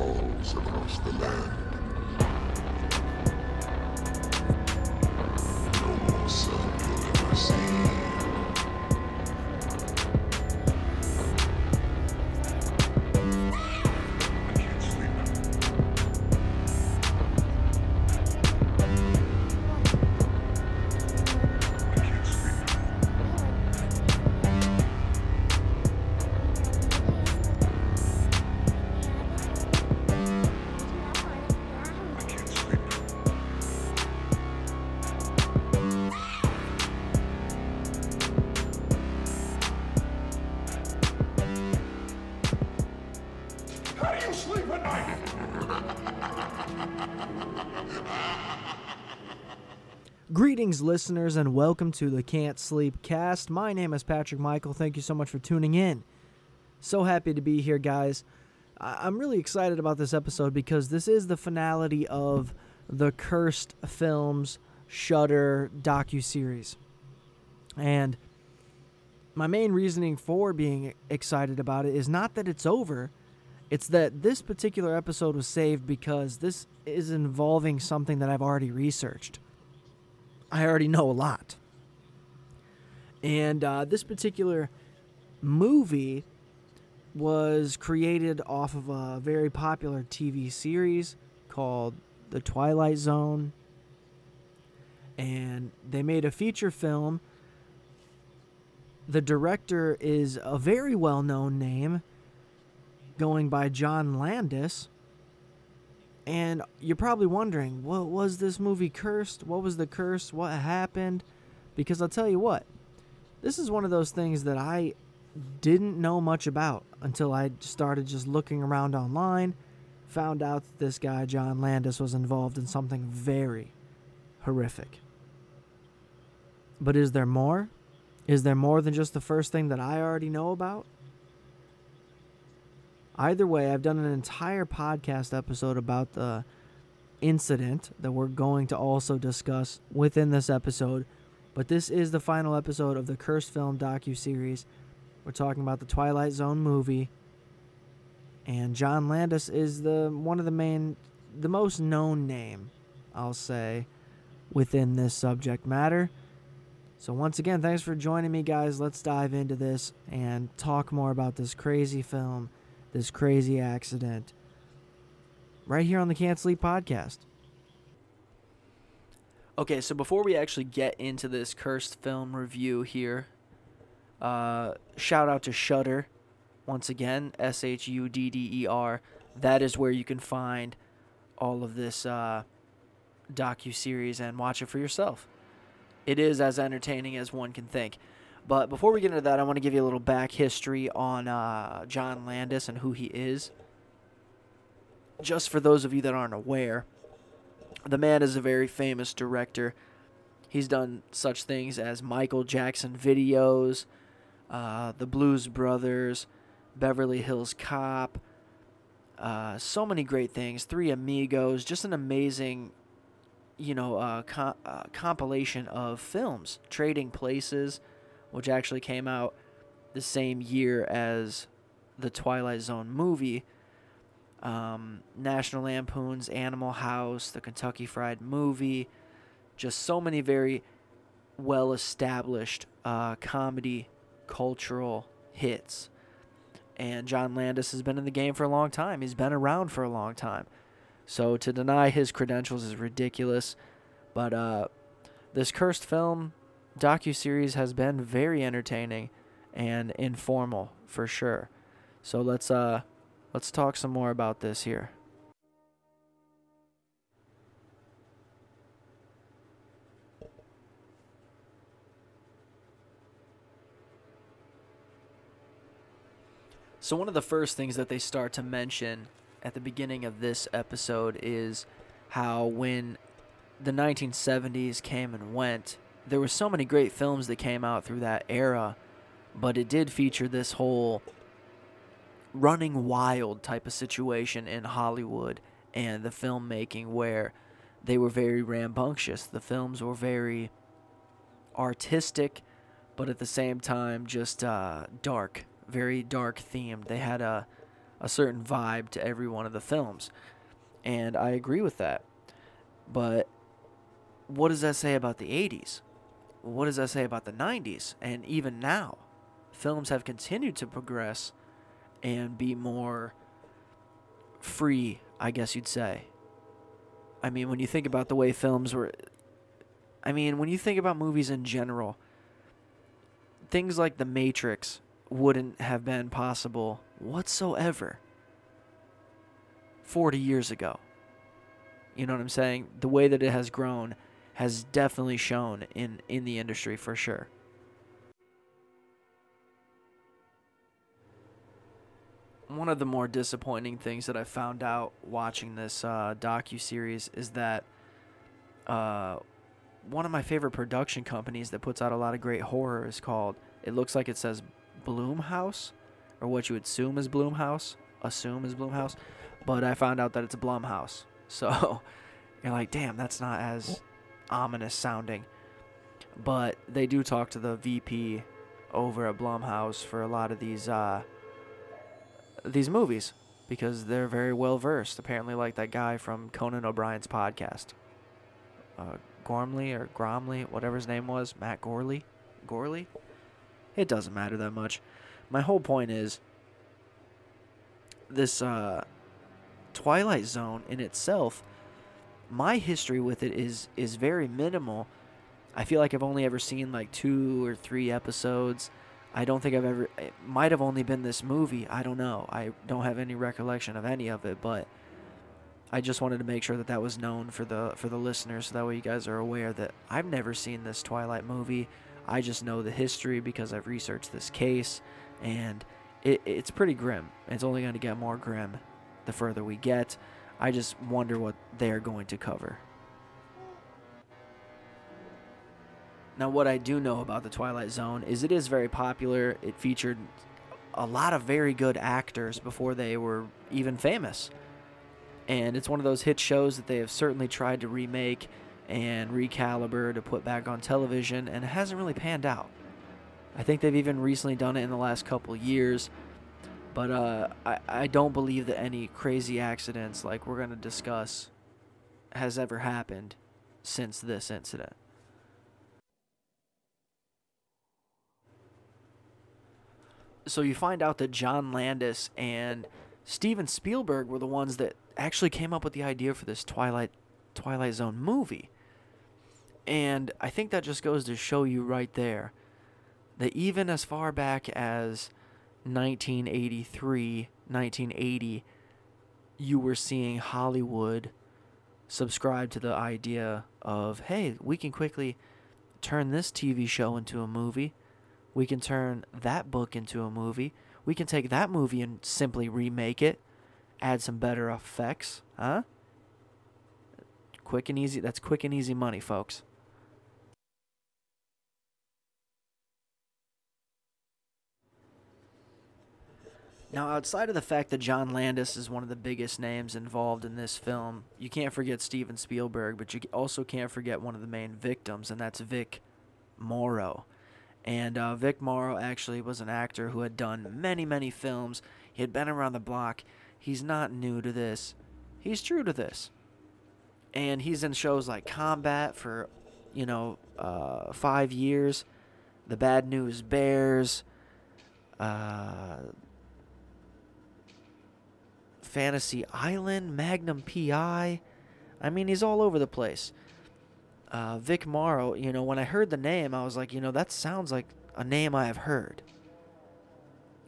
falls across the land. Listeners, and welcome to the Can't Sleep Cast. My name is Patrick Michael. Thank you so much for tuning in. So happy to be here, guys. I- I'm really excited about this episode because this is the finality of the Cursed Films Shudder docu series, and my main reasoning for being excited about it is not that it's over. It's that this particular episode was saved because this is involving something that I've already researched. I already know a lot. And uh, this particular movie was created off of a very popular TV series called The Twilight Zone. And they made a feature film. The director is a very well known name, going by John Landis. And you're probably wondering, what was this movie cursed? What was the curse? What happened? Because I'll tell you what, this is one of those things that I didn't know much about until I started just looking around online, found out that this guy, John Landis, was involved in something very horrific. But is there more? Is there more than just the first thing that I already know about? Either way, I've done an entire podcast episode about the incident that we're going to also discuss within this episode. But this is the final episode of the Cursed Film docu series. We're talking about the Twilight Zone movie, and John Landis is the one of the main, the most known name, I'll say, within this subject matter. So once again, thanks for joining me, guys. Let's dive into this and talk more about this crazy film this crazy accident right here on the Can't Sleep podcast. Okay, so before we actually get into this cursed film review here, uh, shout out to Shudder once again, S H U D D E R. That is where you can find all of this uh, docu series and watch it for yourself. It is as entertaining as one can think. But before we get into that, I want to give you a little back history on uh, John Landis and who he is. Just for those of you that aren't aware, the man is a very famous director. He's done such things as Michael Jackson videos, uh, The Blues Brothers, Beverly Hills Cop, uh, so many great things. Three Amigos, just an amazing, you know, uh, co- uh, compilation of films. Trading Places, which actually came out the same year as the Twilight Zone movie. Um, National Lampoon's Animal House, the Kentucky Fried Movie, just so many very well established uh, comedy cultural hits. And John Landis has been in the game for a long time. He's been around for a long time. So to deny his credentials is ridiculous. But uh, this cursed film docu series has been very entertaining and informal for sure. So let's uh let's talk some more about this here. So one of the first things that they start to mention at the beginning of this episode is how when the 1970s came and went, there were so many great films that came out through that era, but it did feature this whole running wild type of situation in Hollywood and the filmmaking where they were very rambunctious. The films were very artistic, but at the same time just uh, dark, very dark themed. They had a a certain vibe to every one of the films. And I agree with that. But what does that say about the 80s? What does that say about the 90s? And even now, films have continued to progress and be more free, I guess you'd say. I mean, when you think about the way films were. I mean, when you think about movies in general, things like The Matrix wouldn't have been possible whatsoever 40 years ago. You know what I'm saying? The way that it has grown has definitely shown in, in the industry for sure. One of the more disappointing things that I found out watching this uh, docu series is that uh, one of my favorite production companies that puts out a lot of great horror is called. It looks like it says Blumhouse, or what you would assume is Blumhouse, assume is Blumhouse, but I found out that it's a Blumhouse. So you're like, damn, that's not as ominous sounding. But they do talk to the VP over at Blumhouse for a lot of these uh, these movies because they're very well versed. Apparently, like that guy from Conan O'Brien's podcast, uh, Gormley or Gromley, whatever his name was, Matt Gourley, Gourley. It doesn't matter that much. My whole point is this uh, Twilight Zone in itself. My history with it is is very minimal. I feel like I've only ever seen like two or three episodes. I don't think I've ever. It might have only been this movie. I don't know. I don't have any recollection of any of it, but I just wanted to make sure that that was known for the for the listeners, so that way you guys are aware that I've never seen this Twilight movie. I just know the history because I've researched this case, and it, it's pretty grim. It's only going to get more grim the further we get. I just wonder what they're going to cover. Now, what I do know about the Twilight Zone is it is very popular. It featured a lot of very good actors before they were even famous. And it's one of those hit shows that they have certainly tried to remake and recalibrate to put back on television, and it hasn't really panned out. I think they've even recently done it in the last couple years, but uh, I, I don't believe that any crazy accidents like we're going to discuss has ever happened since this incident. So you find out that John Landis and Steven Spielberg were the ones that actually came up with the idea for this Twilight Twilight Zone movie. And I think that just goes to show you right there that even as far back as 1983, 1980, you were seeing Hollywood subscribe to the idea of, hey, we can quickly turn this TV show into a movie. We can turn that book into a movie. We can take that movie and simply remake it, add some better effects, huh? Quick and easy. That's quick and easy money, folks. Now, outside of the fact that John Landis is one of the biggest names involved in this film, you can't forget Steven Spielberg, but you also can't forget one of the main victims, and that's Vic Morrow. And uh, Vic Morrow actually was an actor who had done many, many films. He had been around the block. He's not new to this. He's true to this. And he's in shows like Combat for, you know, uh, five years. The Bad News Bears. Uh, Fantasy Island, Magnum PI. I mean, he's all over the place. Uh, Vic Morrow, you know, when I heard the name, I was like, you know, that sounds like a name I have heard.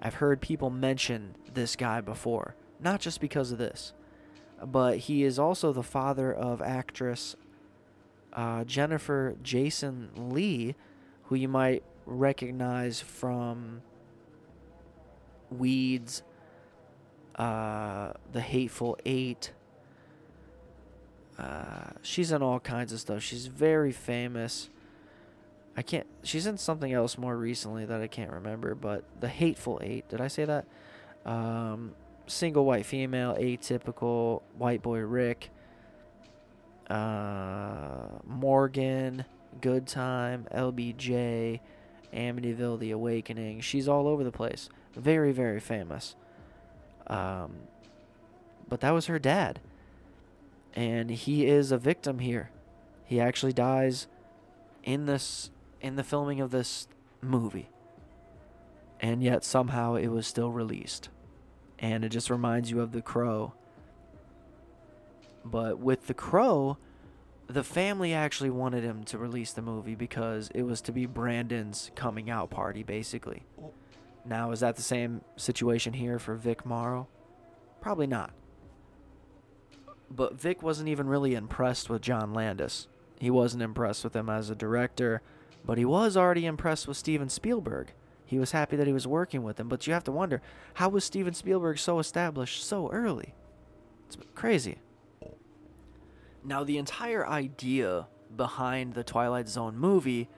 I've heard people mention this guy before, not just because of this, but he is also the father of actress uh, Jennifer Jason Lee, who you might recognize from Weeds uh, The Hateful Eight. Uh, she's in all kinds of stuff. She's very famous. I can't. She's in something else more recently that I can't remember. But The Hateful Eight. Did I say that? Um, single white female, atypical white boy Rick. Uh, Morgan, Good Time, LBJ, Amityville, The Awakening. She's all over the place. Very, very famous. Um, but that was her dad. And he is a victim here. He actually dies in this in the filming of this movie. And yet somehow it was still released. And it just reminds you of The Crow. But with The Crow, the family actually wanted him to release the movie because it was to be Brandon's coming out party, basically. Now, is that the same situation here for Vic Morrow? Probably not. But Vic wasn't even really impressed with John Landis. He wasn't impressed with him as a director, but he was already impressed with Steven Spielberg. He was happy that he was working with him, but you have to wonder how was Steven Spielberg so established so early? It's crazy. Now, the entire idea behind the Twilight Zone movie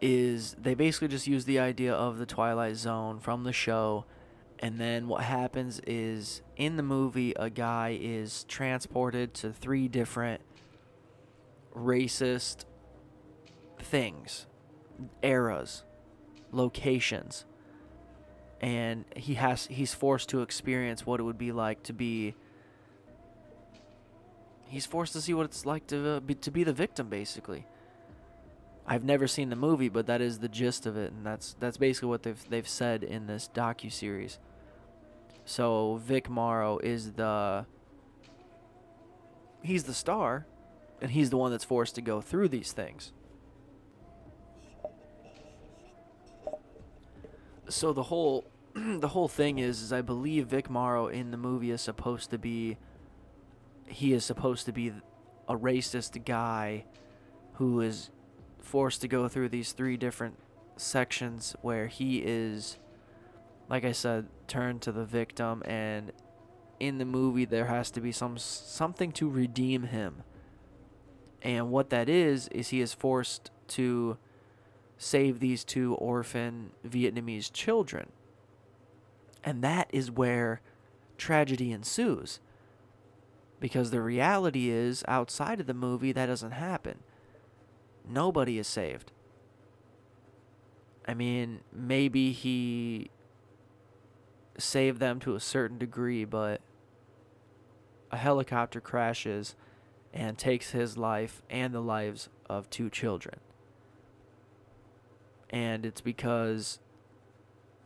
is they basically just use the idea of the Twilight Zone from the show, and then what happens is in the movie, a guy is transported to three different racist things, eras, locations, and he has he's forced to experience what it would be like to be he's forced to see what it's like to uh, be, to be the victim basically. I've never seen the movie, but that is the gist of it, and that's that's basically what they've they've said in this docu series. So Vic Morrow is the he's the star, and he's the one that's forced to go through these things. So the whole the whole thing is is I believe Vic Morrow in the movie is supposed to be he is supposed to be a racist guy who is forced to go through these three different sections where he is like I said turned to the victim and in the movie there has to be some something to redeem him. And what that is is he is forced to save these two orphan Vietnamese children. And that is where tragedy ensues. Because the reality is, outside of the movie, that doesn't happen. Nobody is saved. I mean, maybe he saved them to a certain degree, but a helicopter crashes and takes his life and the lives of two children. And it's because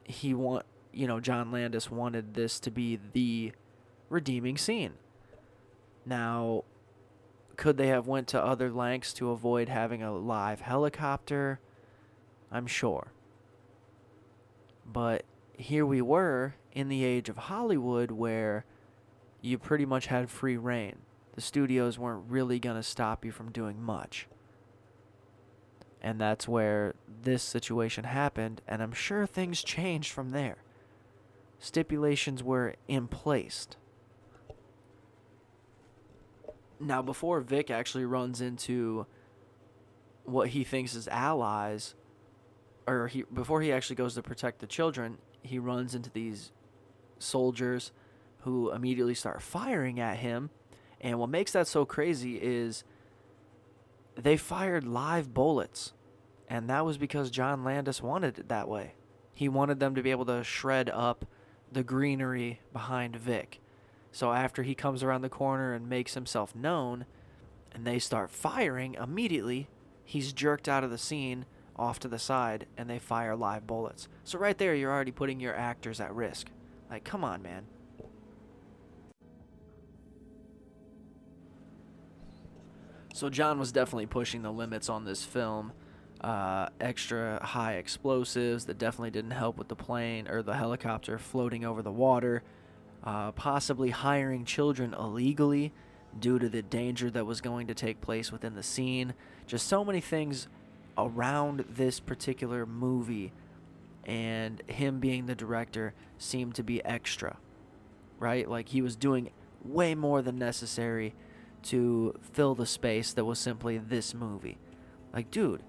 he want, you know, John Landis wanted this to be the redeeming scene. Now, could they have went to other lengths to avoid having a live helicopter? I'm sure. But here we were in the age of Hollywood where you pretty much had free reign. The studios weren't really going to stop you from doing much. And that's where this situation happened, and I'm sure things changed from there. Stipulations were in place now, before Vic actually runs into what he thinks is allies, or he before he actually goes to protect the children, he runs into these soldiers who immediately start firing at him. And what makes that so crazy is they fired live bullets. And that was because John Landis wanted it that way. He wanted them to be able to shred up the greenery behind Vic. So after he comes around the corner and makes himself known, and they start firing, immediately he's jerked out of the scene off to the side and they fire live bullets. So right there you're already putting your actors at risk. Like come on, man. So John was definitely pushing the limits on this film. Uh, extra high explosives that definitely didn't help with the plane or the helicopter floating over the water uh, possibly hiring children illegally due to the danger that was going to take place within the scene. Just so many things around this particular movie and him being the director seemed to be extra, right? Like he was doing way more than necessary to fill the space that was simply this movie. Like, dude,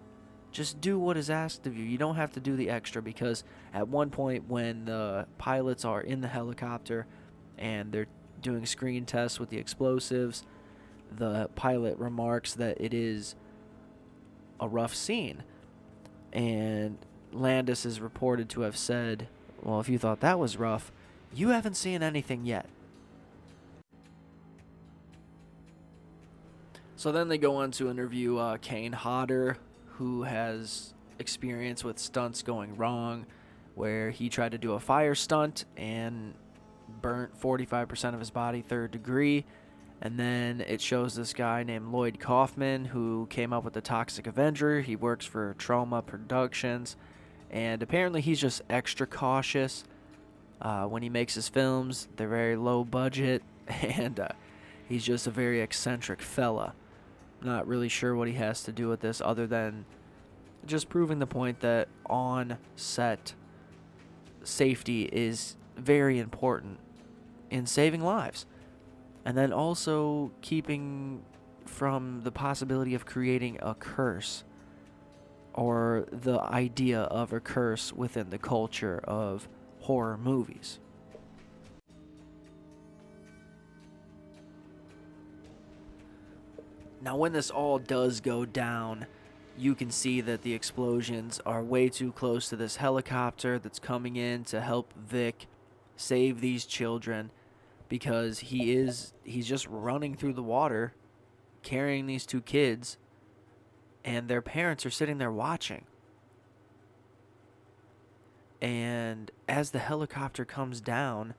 just do what is asked of you. You don't have to do the extra because at one point when the pilots are in the helicopter and they're doing screen tests with the explosives, the pilot remarks that it is a rough scene. And Landis is reported to have said, Well, if you thought that was rough, You haven't seen anything yet. So then they go on to interview uh, Kane Hodder, who has experience with stunts going wrong, where he tried to do a fire stunt and burnt 45% of his body third degree. And then it shows this guy named Lloyd Kaufman who came up with the Toxic Avenger. He works for Troma Productions. And apparently he's just extra cautious uh, when he makes his films. They're very low budget. And uh, he's just a very eccentric fella. Not really sure what he has to do with this other than just proving the point that on set safety is very important in saving lives. And then also keeping from the possibility of creating a curse or the idea of a curse within the culture of horror movies. Now, when this all does go down, you can see that the explosions are way too close to this helicopter that's coming in to help Vic save these children because he is he's just running through the water carrying these two kids and their parents are sitting there watching. And as the helicopter comes down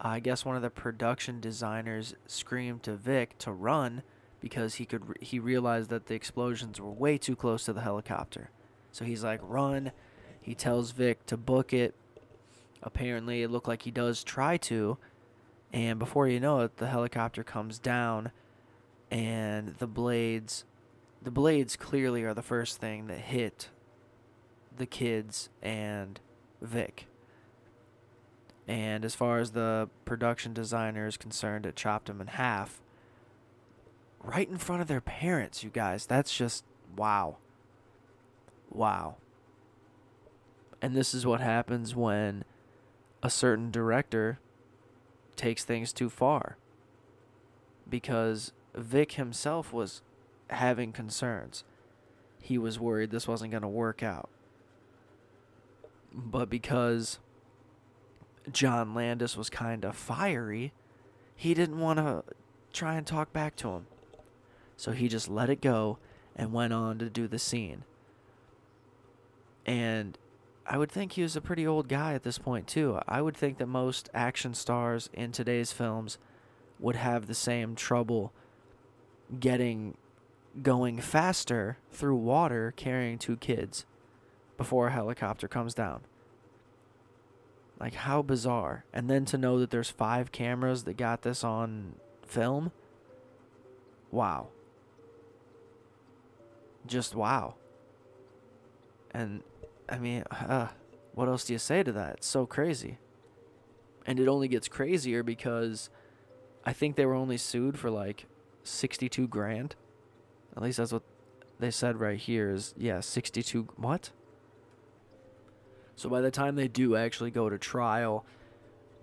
i guess one of the production designers screamed to vic to run because he could he realized that the explosions were way too close to the helicopter so he's like run he tells vic to book it apparently it looked like he does try to and before you know it, the helicopter comes down, and the blades, the blades clearly are the first thing that hit the kids and Vic. And as far as the production designer is concerned, it chopped him in half. Right in front of their parents, you guys. That's just wow. Wow. And this is what happens when a certain director takes things too far because Vic himself was having concerns. He was worried this wasn't going to work out. But because John Landis was kind of fiery, he didn't want to try and talk back to him. So he just let it go and went on to do the scene. And I would think he was a pretty old guy at this point, too. I would think that most action stars in today's films would have the same trouble getting going faster through water carrying two kids before a helicopter comes down. Like, how bizarre. And then to know that there's five cameras that got this on film. Wow. Just wow. And I mean, uh, what else do you say to that? It's so crazy. And it only gets crazier because I think they were only sued for like 62 grand. At least that's what they said right here is yeah, 62 what? So by the time they do actually go to trial,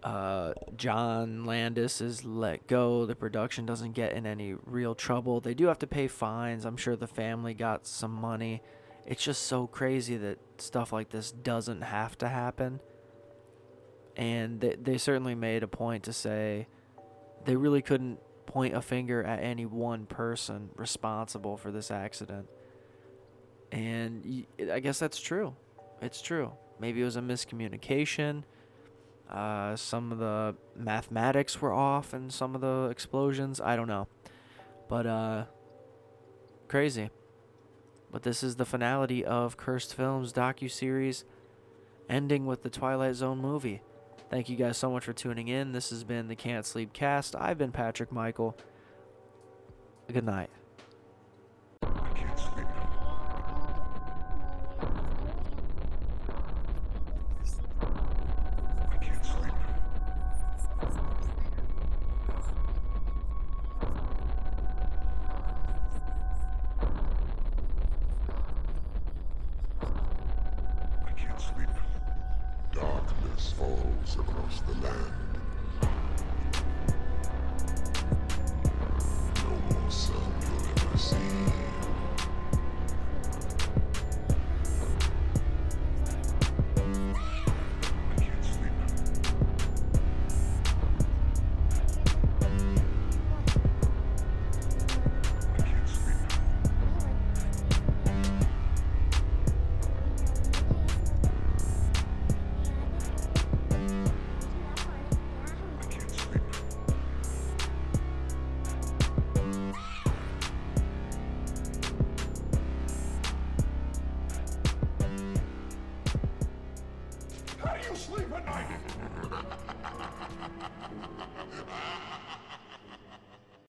uh, John Landis is let go. The production doesn't get in any real trouble. They do have to pay fines. I'm sure the family got some money it's just so crazy that stuff like this doesn't have to happen. And they, they certainly made a point to say they really couldn't point a finger at any one person responsible for this accident. And I guess that's true. It's true. Maybe it was a miscommunication. Uh, some of the mathematics were off and some of the explosions. I don't know. But, uh, crazy. But this is the finality of Cursed Films docu-series ending with the Twilight Zone movie. Thank you guys so much for tuning in. This has been the Can't Sleep Cast. I've been Patrick Michael. Good night.